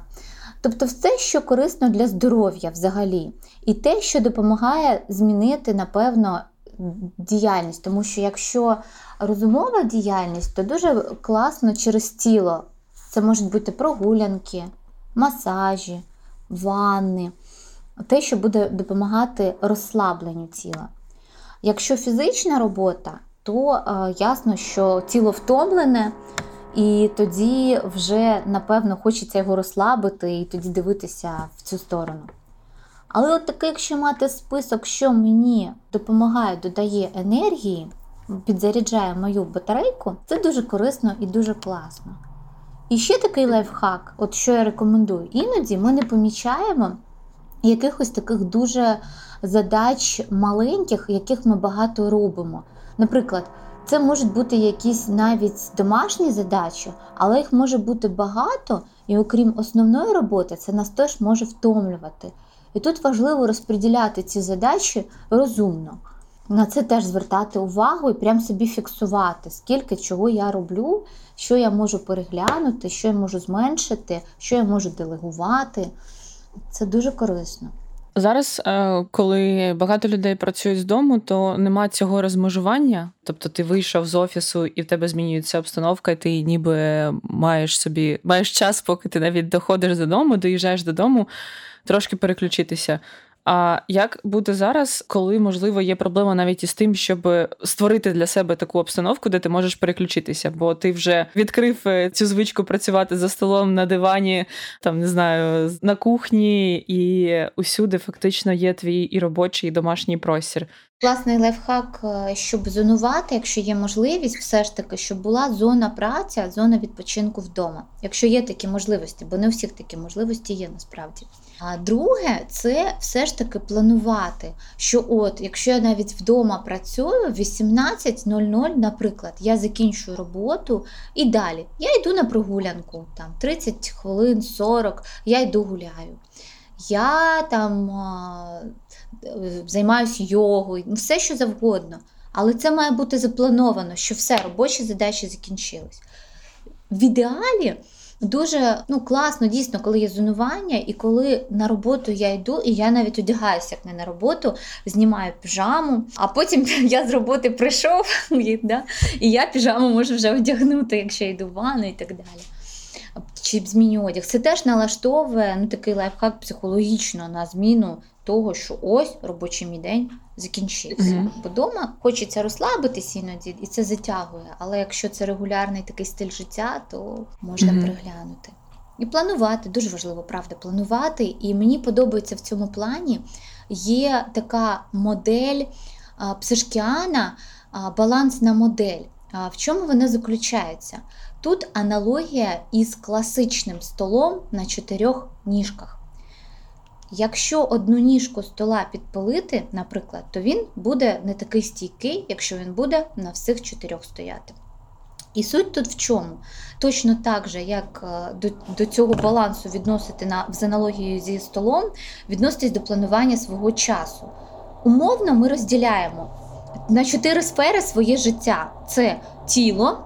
Тобто все, що корисно для здоров'я взагалі, і те, що допомагає змінити, напевно, діяльність. Тому що якщо розумова діяльність, то дуже класно через тіло. Це можуть бути прогулянки, масажі, ванни, те, що буде допомагати розслабленню тіла. Якщо фізична робота, то е, ясно, що тіло втомлене, і тоді вже, напевно, хочеться його розслабити і тоді дивитися в цю сторону. Але от таке, якщо мати список, що мені допомагає, додає енергії, підзаряджає мою батарейку, це дуже корисно і дуже класно. І ще такий лайфхак, от що я рекомендую, іноді ми не помічаємо якихось таких дуже задач маленьких, яких ми багато робимо. Наприклад, це можуть бути якісь навіть домашні задачі, але їх може бути багато, і окрім основної роботи, це нас теж може втомлювати. І тут важливо розподіляти ці задачі розумно. На це теж звертати увагу і прям собі фіксувати, скільки чого я роблю, що я можу переглянути, що я можу зменшити, що я можу делегувати. Це дуже корисно. Зараз, е, коли багато людей працюють з дому, то нема цього розмежування. Тобто ти вийшов з офісу і в тебе змінюється обстановка, і ти ніби маєш собі маєш час, поки ти навіть доходиш додому, доїжджаєш додому, трошки переключитися. А як бути зараз, коли можливо є проблема навіть із тим, щоб створити для себе таку обстановку, де ти можеш переключитися? Бо ти вже відкрив е, цю звичку працювати за столом на дивані, там не знаю, на кухні, і усюди фактично є твій і робочий, і домашній простір. Класний лайфхак, е, щоб зонувати, якщо є можливість, все ж таки, щоб була зона праці, зона відпочинку вдома, якщо є такі можливості, бо не у всіх такі можливості є насправді. А друге, це все ж таки планувати, що от, якщо я навіть вдома працюю, 18.00, наприклад, я закінчую роботу і далі я йду на прогулянку, там 30 хвилин, 40, я йду гуляю. Я там займаюся йогою, ну все що завгодно. Але це має бути заплановано, що все, робочі задачі закінчились. В ідеалі дуже ну, класно, дійсно, коли є зонування, і коли на роботу я йду, і я навіть одягаюся як не на роботу, знімаю піжаму, а потім *laughs* я з роботи прийшов, *laughs* да, і я піжаму можу вже одягнути, якщо я йду в ванну і так далі. Чи зміню одяг. Це теж налаштовує ну, такий лайфхак психологічно на зміну того, що ось робочий мій день закінчився. Mm-hmm. Бо вдома хочеться розслабитись іноді, і це затягує. Але якщо це регулярний такий стиль життя, то можна mm-hmm. переглянути. І планувати, дуже важливо, правда, планувати. І мені подобається в цьому плані є така модель псишкіана, балансна модель. В чому вона заключається? Тут аналогія із класичним столом на чотирьох ніжках. Якщо одну ніжку стола підпалити, наприклад, то він буде не такий стійкий, якщо він буде на всіх чотирьох стояти. І суть тут в чому? Точно так же, як е, до до цього балансу відносити на, з аналогією зі столом, відноситись до планування свого часу. Умовно, ми розділяємо на чотири сфери своє життя: це тіло,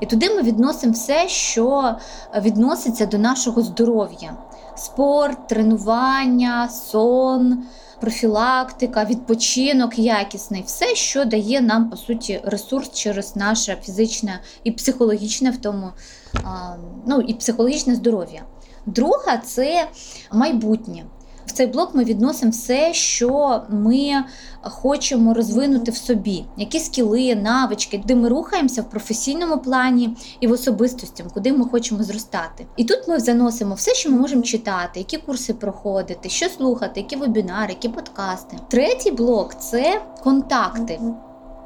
і туди ми відносимо все, що відноситься до нашого здоров'я спорт, тренування, сон, профілактика, відпочинок якісний все, що дає нам, по суті, ресурс через наше фізичне і психологічне в тому, ну і психологічне здоров'я. Друга це майбутнє. В цей блок ми відносимо все, що ми хочемо розвинути в собі, які скіли, навички, де ми рухаємося в професійному плані і в особистості, куди ми хочемо зростати. І тут ми заносимо все, що ми можемо читати, які курси проходити, що слухати, які вебінари, які подкасти. Третій блок це контакти.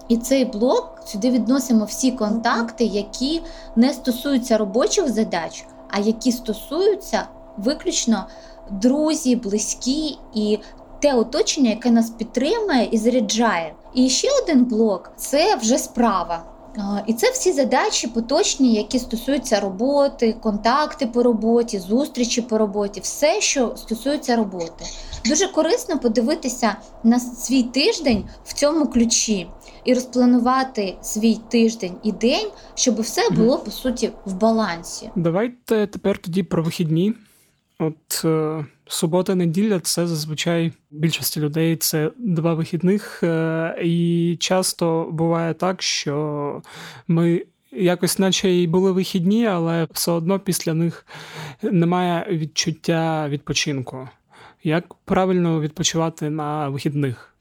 І цей блок сюди відносимо всі контакти, які не стосуються робочих задач, а які стосуються виключно друзі, близькі і те оточення, яке нас підтримує і заряджає. І ще один блок це вже справа. І це всі задачі поточні, які стосуються роботи, контакти по роботі, зустрічі по роботі, все, що стосується роботи. Дуже корисно подивитися на свій тиждень в цьому ключі і розпланувати свій тиждень і день, щоб все було по суті в балансі. Давайте тепер тоді про вихідні. От е, субота, неділя це зазвичай більшості людей це два вихідних, е, і часто буває так, що ми. Якось, наче й були вихідні, але все одно після них немає відчуття відпочинку. Як правильно відпочивати на вихідних?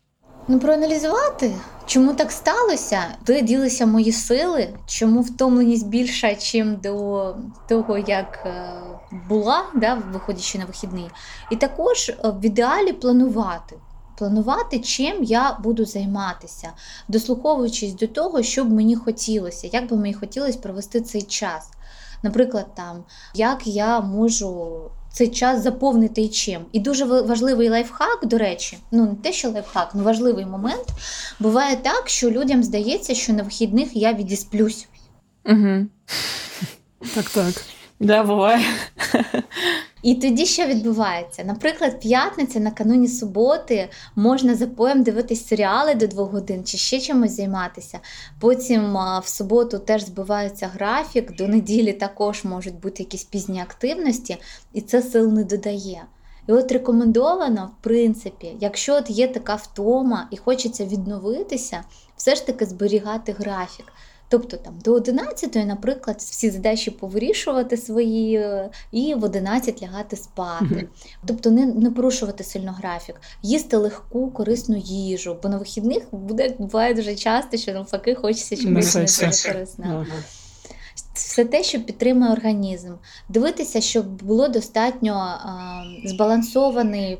Ну, проаналізувати, чому так сталося, де ділися мої сили, чому втомленість більша, чим до того, як е, була, да, виходячи на вихідний. І також е, в ідеалі планувати. планувати, чим я буду займатися, дослуховуючись до того, що б мені хотілося, як би мені хотілося провести цей час. Наприклад, там, як я можу цей час заповнити і чим. І дуже важливий лайфхак, до речі, ну не те, що лайфхак, але важливий момент. Буває так, що людям здається, що на вихідних я відісплюсь. Угу. Так, так. Да. І тоді що відбувається? Наприклад, п'ятниця накануні суботи можна за поєм дивитись серіали до двох годин чи ще чимось займатися. Потім в суботу теж збивається графік, до неділі також можуть бути якісь пізні активності, і це сил не додає. І от рекомендовано, в принципі, якщо от є така втома і хочеться відновитися, все ж таки зберігати графік. Тобто там до 11, наприклад, всі задачі повирішувати свої е, і в 11 лягати спати. Mm-hmm. Тобто не не порушувати сильно графік, їсти легку, корисну їжу, бо на вихідних буде буває дуже часто, що навпаки хочеться чогось не. Mm-hmm все те, що підтримує організм, дивитися, щоб було достатньо збалансований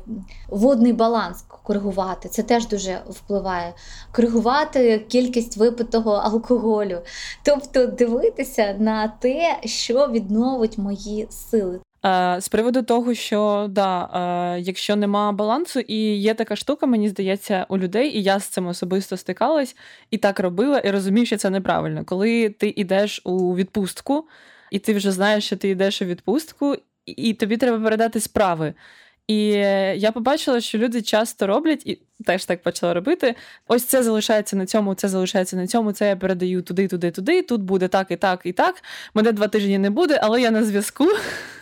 водний баланс коригувати. Це теж дуже впливає. Коригувати кількість випитого алкоголю, тобто дивитися на те, що відновить мої сили. З приводу того, що да, якщо нема балансу, і є така штука, мені здається, у людей, і я з цим особисто стикалась і так робила, і розумію, що це неправильно. Коли ти йдеш у відпустку, і ти вже знаєш, що ти йдеш у відпустку, і тобі треба передати справи. І я побачила, що люди часто роблять, і теж так почала робити. Ось це залишається на цьому, це залишається на цьому. Це я передаю туди, туди, туди. Тут буде так і так, і так. Мене два тижні не буде, але я на зв'язку.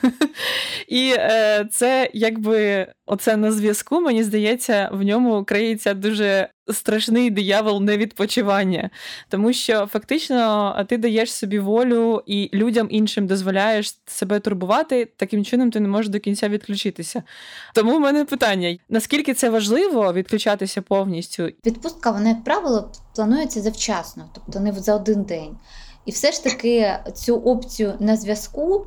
*laughs* І е, це якби оце на зв'язку, мені здається, в ньому криється дуже страшний диявол невідпочивання. Тому що фактично ти даєш собі волю і людям іншим дозволяєш себе турбувати, таким чином ти не можеш до кінця відключитися. Тому в мене питання: наскільки це важливо відключатися повністю? Відпустка, вона, як правило, планується завчасно, тобто не за один день. І все ж таки цю опцію на зв'язку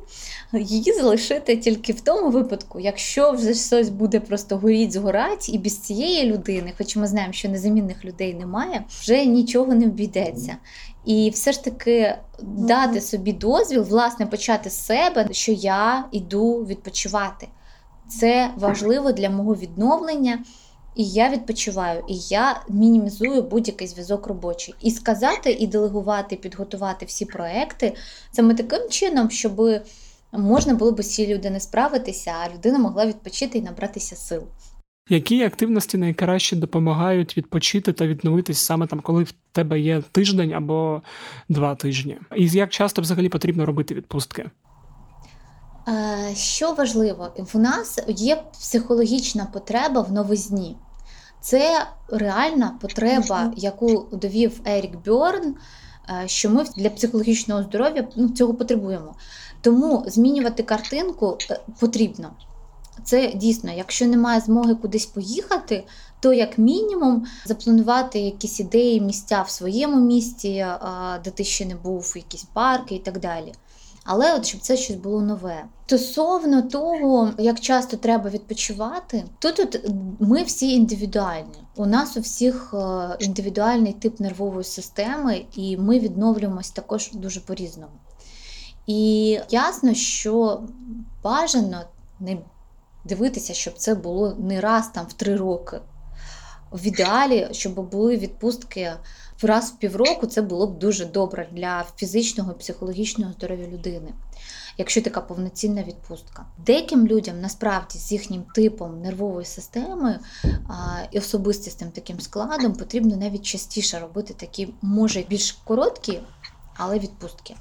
її залишити тільки в тому випадку, якщо вже щось буде просто горіть, згорать, і без цієї людини, хоч ми знаємо, що незамінних людей немає, вже нічого не обійдеться. І все ж таки дати собі дозвіл, власне, почати з себе, що я йду відпочивати. Це важливо для мого відновлення. І я відпочиваю, і я мінімізую будь-який зв'язок робочий. І сказати, і делегувати, підготувати всі проекти саме таким чином, щоб можна було б усі людини справитися, а людина могла відпочити і набратися сил. Які активності найкраще допомагають відпочити та відновитись саме там, коли в тебе є тиждень або два тижні? І як часто взагалі потрібно робити відпустки? Е, що важливо, в нас є психологічна потреба в новизні. Це реальна потреба, яку довів Ерік Бьорн, е, що ми для психологічного здоров'я ну, цього потребуємо. Тому змінювати картинку е, потрібно. Це дійсно, якщо немає змоги кудись поїхати, то як мінімум запланувати якісь ідеї, місця в своєму місті, де ти ще не був, якісь парки і так далі але от щоб це щось було нове. Стосовно того, як часто треба відпочивати, тут ми всі індивідуальні. У нас у всіх е, індивідуальний тип нервової системи, і ми відновлюємось також дуже по-різному. І ясно, що бажано не дивитися, щоб це було не раз там в три роки. В ідеалі, щоб були відпустки раз в півроку це було б дуже добре для фізичного і психологічного здоров'я людини, якщо така повноцінна відпустка. Деяким людям насправді з їхнім типом нервової системи і особистістим таким складом потрібно навіть частіше робити такі, може більш короткі, але відпустки.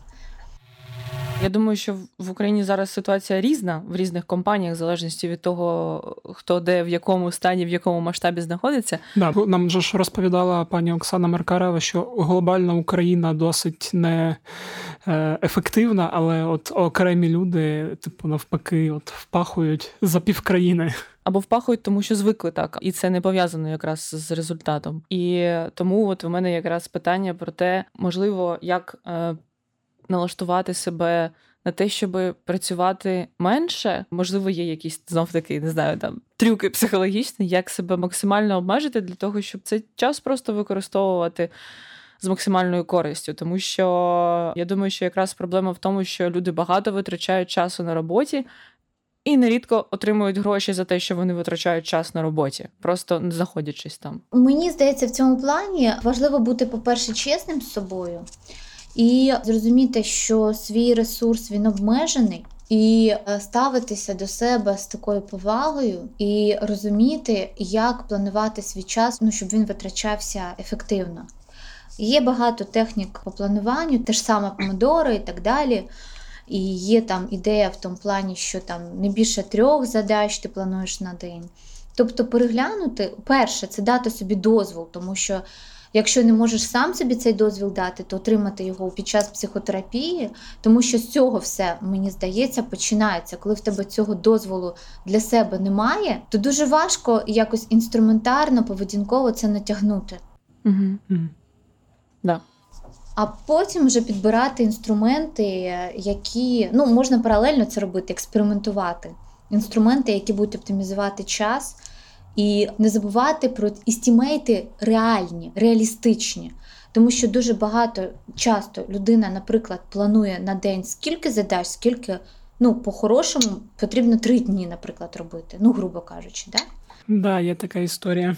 Я думаю, що в Україні зараз ситуація різна в різних компаніях, в залежності від того, хто де в якому стані, в якому масштабі знаходиться. Да, нам же ж розповідала пані Оксана Маркарева, що глобальна Україна досить не е, ефективна, але от окремі люди, типу, навпаки, от впахують за півкраїни. Або впахують, тому що звикли так, і це не пов'язано якраз з результатом. І тому, от у мене якраз питання про те, можливо, як е, налаштувати себе на те, щоб працювати менше. Можливо, є якісь знов таки, не знаю, там трюки психологічні, як себе максимально обмежити для того, щоб цей час просто використовувати. З максимальною користю, тому що я думаю, що якраз проблема в тому, що люди багато витрачають часу на роботі і нерідко отримують гроші за те, що вони витрачають час на роботі, просто не знаходячись там. Мені здається, в цьому плані важливо бути, по-перше, чесним з собою і зрозуміти, що свій ресурс він обмежений. І е, ставитися до себе з такою повагою і розуміти, як планувати свій час, ну щоб він витрачався ефективно. Є багато технік по плануванню, те ж саме помодори і так далі. І є там ідея в тому плані, що там не більше трьох задач ти плануєш на день. Тобто, переглянути, перше, це дати собі дозвол, тому що якщо не можеш сам собі цей дозвіл дати, то отримати його під час психотерапії, тому що з цього все, мені здається, починається. Коли в тебе цього дозволу для себе немає, то дуже важко якось інструментарно, поведінково це натягнути. Угу. Да. А потім вже підбирати інструменти, які ну можна паралельно це робити, експериментувати. Інструменти, які будуть оптимізувати час, і не забувати про істімейти реальні, реалістичні. Тому що дуже багато часто людина, наприклад, планує на день скільки задач, скільки, ну, по-хорошому, потрібно три дні, наприклад, робити, ну, грубо кажучи, да? Да, є така історія.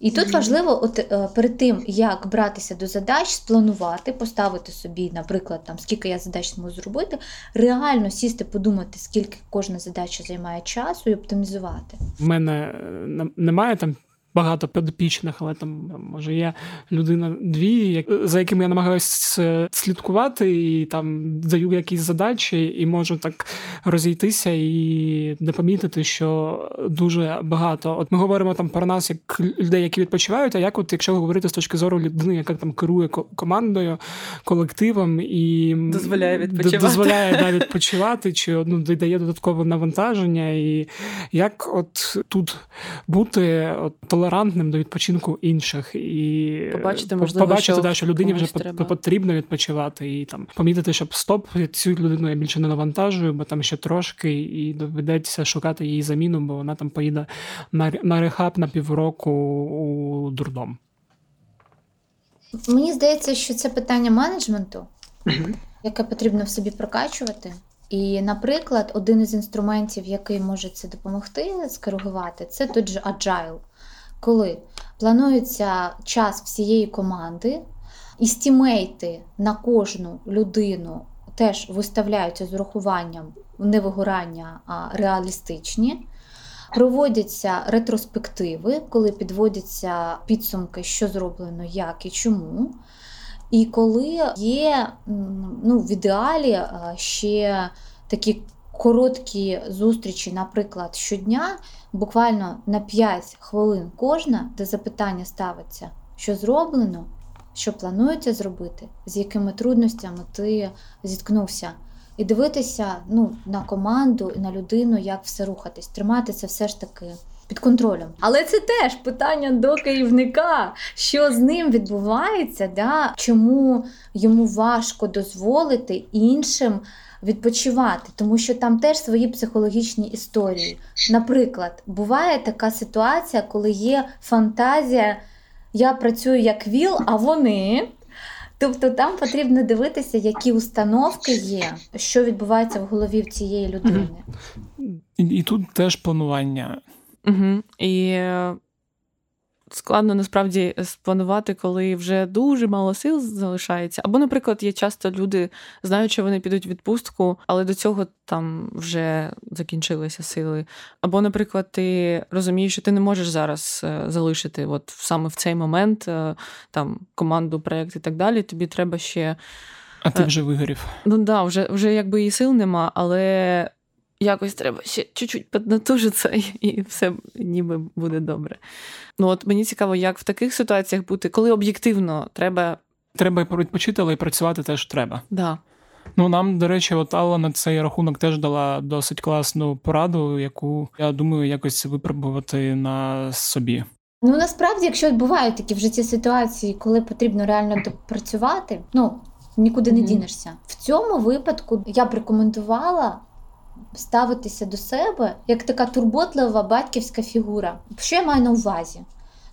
І тут важливо, от е, перед тим як братися до задач, спланувати, поставити собі, наприклад, там скільки я задач можу зробити, реально сісти, подумати, скільки кожна задача займає часу і оптимізувати. У мене е, немає там багато підопічних, але там може є людина дві, за якими я намагаюся слідкувати, і там даю якісь задачі, і можу так розійтися і не помітити, що дуже багато. От ми говоримо там про нас як людей, які відпочивають. А як, от якщо говорити з точки зору людини, яка там керує командою, колективом і дозволяє відпочивати, дозволяє да, *laughs* відпочивати, чи ну, дає додаткове навантаження, і як от тут бути от толерантним до відпочинку інших і побачити, можливо, побачити, що, да, що людині вже треба. потрібно відпочивати і там помітити, щоб стоп цю людину я більше не навантажую, бо там ще трошки, і доведеться шукати її заміну, бо вона там поїде на на рехаб на півроку у дурдом. Мені здається, що це питання менеджменту, яке потрібно в собі прокачувати. І, наприклад, один із інструментів, який може це допомогти скоригувати, це той же agile коли планується час всієї команди, істімейти на кожну людину теж виставляються з урахуванням не вигорання, а реалістичні. Проводяться ретроспективи, коли підводяться підсумки, що зроблено, як і чому. І коли є ну, в ідеалі ще такі короткі зустрічі, наприклад, щодня, буквально на 5 хвилин кожна, де запитання ставиться, що зроблено, що планується зробити, з якими трудностями ти зіткнувся. І дивитися ну, на команду і на людину, як все рухатись, тримати це все ж таки під контролем. Але це теж питання до керівника, що з ним відбувається, да? чому йому важко дозволити іншим відпочивати, тому що там теж свої психологічні історії. Наприклад, буває така ситуація, коли є фантазія, я працюю як ВІЛ, а вони. Тобто там потрібно дивитися, які установки є, що відбувається в голові в цієї людини. І, і тут теж планування. Угу. І складно насправді спланувати, коли вже дуже мало сил залишається. Або, наприклад, є часто люди знають, що вони підуть в відпустку, але до цього там вже закінчилися сили. Або, наприклад, ти розумієш, що ти не можеш зараз е, залишити, от саме в цей момент е, там команду, проєкт і так далі. Тобі треба ще. А ти е, вже вигорів. Ну так, да, вже вже якби і сил нема, але якось треба ще чуть-чуть піднатужитися, і все ніби буде добре. Ну от мені цікаво, як в таких ситуаціях бути, коли об'єктивно треба. Треба відпочити, але й працювати теж треба. Да. Ну, нам, до речі, от Алла на цей рахунок теж дала досить класну пораду, яку я думаю, якось випробувати на собі. Ну насправді, якщо бувають такі в житті ситуації, коли потрібно реально допрацювати, ну Нікуди не дінешся. В цьому випадку я б рекомендувала ставитися до себе як така турботлива батьківська фігура. Що я маю на увазі?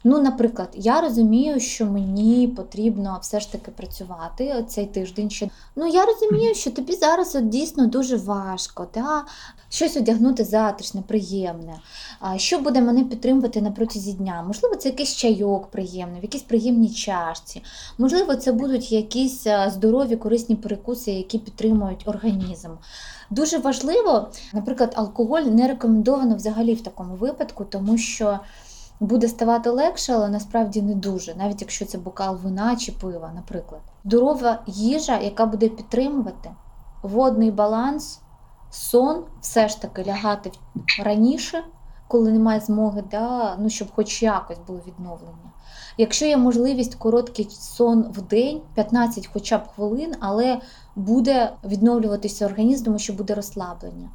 Ну, наприклад, я розумію, що мені потрібно все ж таки працювати цей тиждень. Ще ну я розумію, що тобі зараз от дійсно дуже важко, да? щось одягнути затишне, приємне. Що буде мене підтримувати на протязі дня? Можливо, це якийсь чайок приємний, в якійсь приємній чашці. Можливо, це будуть якісь здорові, корисні перекуси, які підтримують організм. Дуже важливо, наприклад, алкоголь не рекомендовано взагалі в такому випадку, тому що буде ставати легше, але насправді не дуже, навіть якщо це бокал вина чи пива, наприклад. Здорова їжа, яка буде підтримувати водний баланс, сон, все ж таки лягати раніше, коли немає змоги, да, ну, щоб хоч якось було відновлення. Якщо є можливість короткий сон в день, 15 хоча б хвилин, але буде відновлюватися організм, тому що буде розслаблення.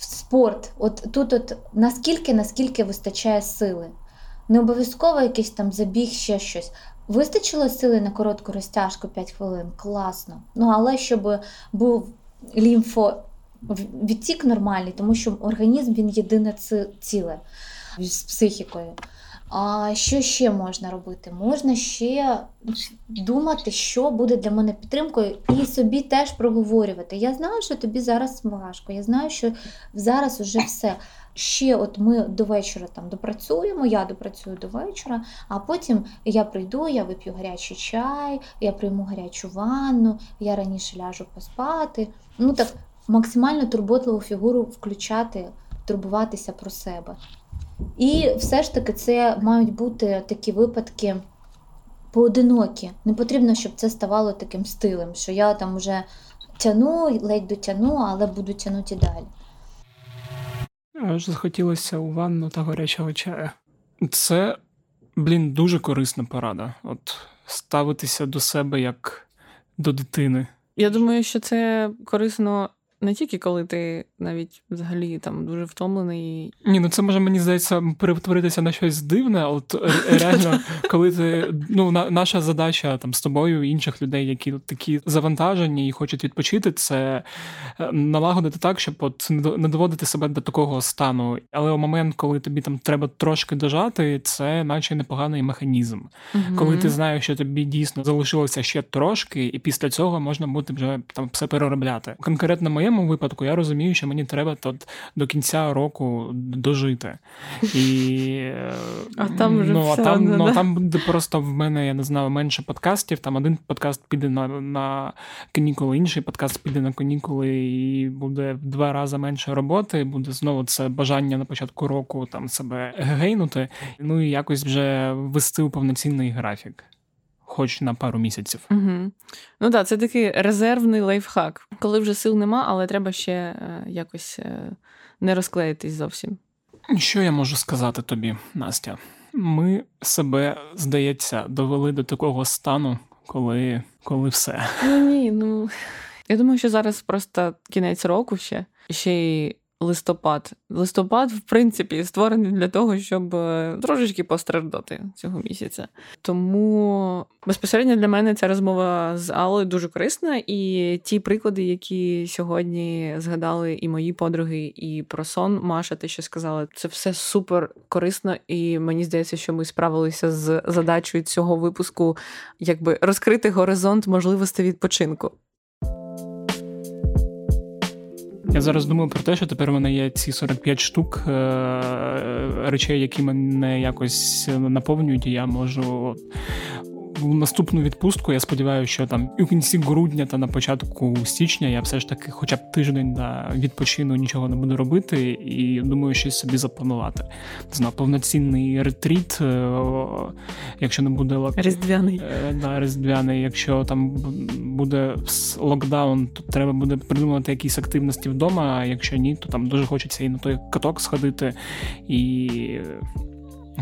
Спорт, от тут, от наскільки, наскільки вистачає сили. Не обов'язково якийсь там забіг, ще щось. Вистачило сили на коротку розтяжку 5 хвилин, класно. Ну, але щоб був лімфовідтік нормальний, тому що організм він єдине ціле з психікою. А що ще можна робити? Можна ще думати, що буде для мене підтримкою, і собі теж проговорювати. Я знаю, що тобі зараз важко, я знаю, що зараз уже все. Ще от ми до вечора там допрацюємо, я допрацюю до вечора, а потім я прийду, я вип'ю гарячий чай, я прийму гарячу ванну, я раніше ляжу поспати. Ну так максимально турботливу фігуру включати, турбуватися про себе. І все ж таки це мають бути такі випадки поодинокі. Не потрібно, щоб це ставало таким стилем, що я там вже тяну, ледь дотяну, але буду тягнути далі. Аж захотілося у ванну та гарячого чаю. Це, блін, дуже корисна порада. От ставитися до себе як до дитини. Я думаю, що це корисно не тільки коли ти навіть взагалі там дуже втомлений. Ні, ну це може мені здається перетворитися на щось дивне, от реально, *laughs* коли ти ну на, наша задача там з тобою і інших людей, які такі завантажені і хочуть відпочити, це е, налагодити так, щоб от не доводити себе до такого стану. Але у момент, коли тобі там треба трошки дожати, це наче непоганий механізм. Угу. Коли ти знаєш, що тобі дійсно залишилося ще трошки, і після цього можна буде вже там все переробляти. Конкретно моє моєму випадку я розумію, що мені треба тут до кінця року дожити. І а там вже ну, все а там, одно, ну, да? там буде просто в мене, я не знаю, менше подкастів. Там один подкаст піде на на канікули, інший подкаст піде на канікули, і буде в два рази менше роботи. Буде знову це бажання на початку року там себе гейнути. Ну і якось вже ввести у повноцінний графік хоч на пару місяців. Угу. Ну так, це такий резервний лайфхак, коли вже сил нема, але треба ще е, якось е, не розклеїтись зовсім. Що я можу сказати тобі, Настя? Ми себе, здається, довели до такого стану, коли, коли все. Ну ні, ну я думаю, що зараз просто кінець року ще ще й листопад. Листопад, в принципі, створений для того, щоб е, трошечки постраждати цього місяця. Тому безпосередньо для мене ця розмова з Аллою дуже корисна, і ті приклади, які сьогодні згадали і мої подруги, і про сон Маша, те, що сказала, це все супер корисно, і мені здається, що ми справилися з задачею цього випуску, якби розкрити горизонт можливостей відпочинку. Я зараз думаю про те, що тепер в мене є ці 45 штук е- речей, які мене якось наповнюють, і я можу в наступну відпустку. Я сподіваюся, що там у кінці грудня та на початку січня я все ж таки, хоча б тиждень на відпочину нічого не буду робити, і думаю, щось собі запланувати. Знаю, повноцінний ретріт, е, якщо не буде лок... різдвяний. Е, да, різдвяний. Якщо там буде локдаун, то треба буде придумати якісь активності вдома. А якщо ні, то там дуже хочеться і на той каток сходити і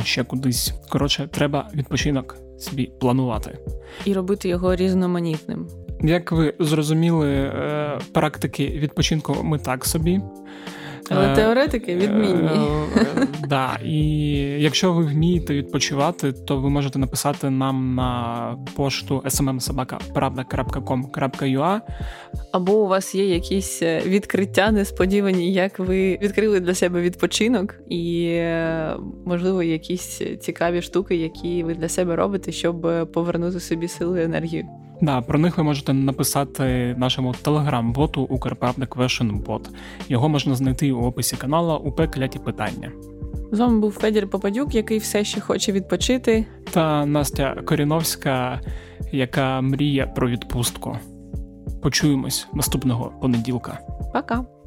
ще кудись. Коротше, треба відпочинок собі планувати і робити його різноманітним. Як ви зрозуміли, е, практики відпочинку ми так собі. Але Е, теоретики відмінні. Е, е, Да, і якщо ви вмієте відпочивати, то ви можете написати нам на пошту smmsobaka.pravda.com.ua Або у вас є якісь е, відкриття несподівані, як ви відкрили для себе відпочинок, і, можливо, якісь цікаві штуки, які ви для себе робите, щоб повернути собі сили і енергію. Да, про них ви можете написати нашому телеграм-боту Укрправда Question Його можна знайти у описі канала УП Кляті питання. З вами був Федір Попадюк, який все ще хоче відпочити. Та Настя Коріновська, яка мріє про відпустку. Почуємось наступного понеділка. Пока!